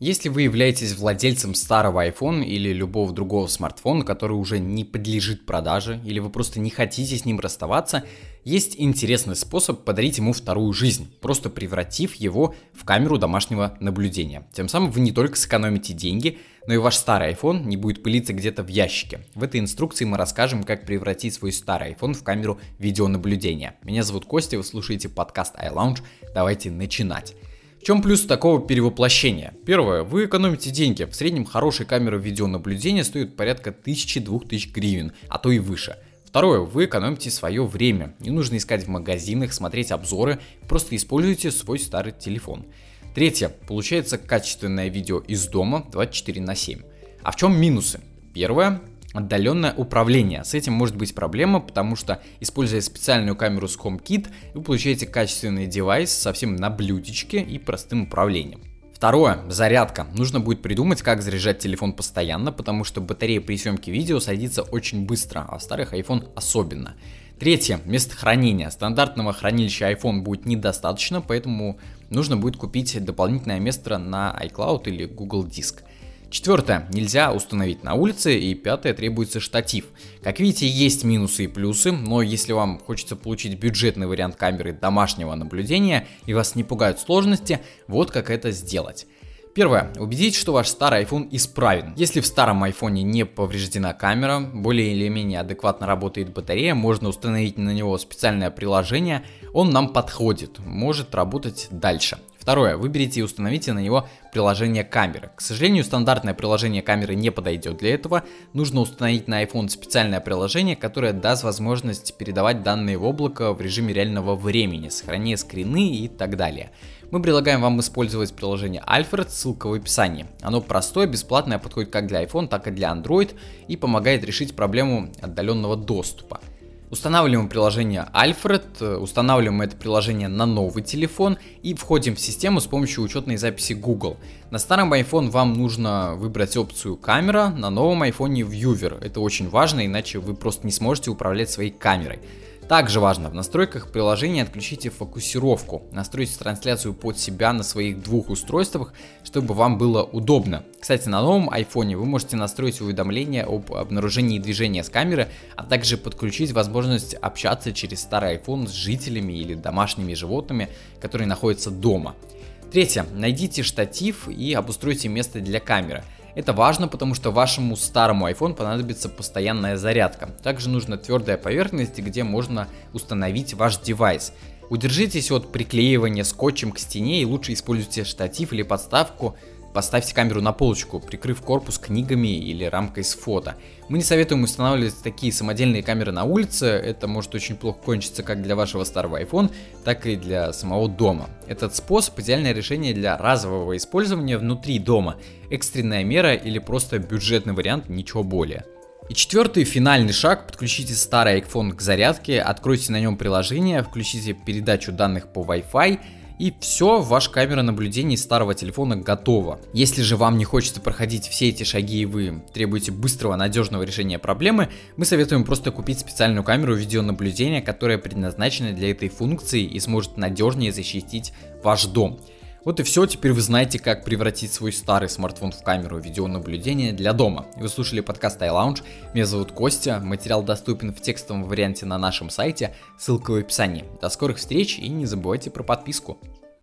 Если вы являетесь владельцем старого iPhone или любого другого смартфона, который уже не подлежит продаже, или вы просто не хотите с ним расставаться, есть интересный способ подарить ему вторую жизнь, просто превратив его в камеру домашнего наблюдения. Тем самым вы не только сэкономите деньги, но и ваш старый iPhone не будет пылиться где-то в ящике. В этой инструкции мы расскажем, как превратить свой старый iPhone в камеру видеонаблюдения. Меня зовут Костя, вы слушаете подкаст iLounge. Давайте начинать. В чем плюс такого перевоплощения? Первое, вы экономите деньги. В среднем хорошая камера видеонаблюдения стоит порядка 1000-2000 гривен, а то и выше. Второе, вы экономите свое время. Не нужно искать в магазинах, смотреть обзоры, просто используйте свой старый телефон. Третье, получается качественное видео из дома 24 на 7. А в чем минусы? Первое, отдаленное управление. С этим может быть проблема, потому что, используя специальную камеру с HomeKit, вы получаете качественный девайс совсем на блюдечке и простым управлением. Второе, зарядка. Нужно будет придумать, как заряжать телефон постоянно, потому что батарея при съемке видео садится очень быстро, а в старых iPhone особенно. Третье, место хранения. Стандартного хранилища iPhone будет недостаточно, поэтому нужно будет купить дополнительное место на iCloud или Google Диск. Четвертое, нельзя установить на улице. И пятое, требуется штатив. Как видите, есть минусы и плюсы, но если вам хочется получить бюджетный вариант камеры домашнего наблюдения и вас не пугают сложности, вот как это сделать. Первое. Убедитесь, что ваш старый iPhone исправен. Если в старом iPhone не повреждена камера, более или менее адекватно работает батарея, можно установить на него специальное приложение, он нам подходит, может работать дальше. Второе. Выберите и установите на него приложение камеры. К сожалению, стандартное приложение камеры не подойдет для этого. Нужно установить на iPhone специальное приложение, которое даст возможность передавать данные в облако в режиме реального времени, сохраняя скрины и так далее. Мы предлагаем вам использовать приложение Alfred, ссылка в описании. Оно простое, бесплатное, подходит как для iPhone, так и для Android и помогает решить проблему отдаленного доступа. Устанавливаем приложение Alfred, э, устанавливаем это приложение на новый телефон и входим в систему с помощью учетной записи Google. На старом iPhone вам нужно выбрать опцию камера, на новом iPhone Viewer. Это очень важно, иначе вы просто не сможете управлять своей камерой. Также важно, в настройках приложения отключите фокусировку. Настройте трансляцию под себя на своих двух устройствах, чтобы вам было удобно. Кстати, на новом iPhone вы можете настроить уведомления об обнаружении движения с камеры, а также подключить возможность общаться через старый iPhone с жителями или домашними животными, которые находятся дома. Третье. Найдите штатив и обустройте место для камеры. Это важно, потому что вашему старому iPhone понадобится постоянная зарядка. Также нужна твердая поверхность, где можно установить ваш девайс. Удержитесь от приклеивания скотчем к стене и лучше используйте штатив или подставку Поставьте камеру на полочку, прикрыв корпус книгами или рамкой с фото. Мы не советуем устанавливать такие самодельные камеры на улице, это может очень плохо кончиться как для вашего старого iPhone, так и для самого дома. Этот способ идеальное решение для разового использования внутри дома, экстренная мера или просто бюджетный вариант, ничего более. И четвертый, финальный шаг, подключите старый iPhone к зарядке, откройте на нем приложение, включите передачу данных по Wi-Fi, и все, ваша камера наблюдения из старого телефона готова. Если же вам не хочется проходить все эти шаги и вы требуете быстрого, надежного решения проблемы, мы советуем просто купить специальную камеру видеонаблюдения, которая предназначена для этой функции и сможет надежнее защитить ваш дом. Вот и все, теперь вы знаете, как превратить свой старый смартфон в камеру видеонаблюдения для дома. Вы слушали подкаст iLounge, меня зовут Костя, материал доступен в текстовом варианте на нашем сайте, ссылка в описании. До скорых встреч и не забывайте про подписку.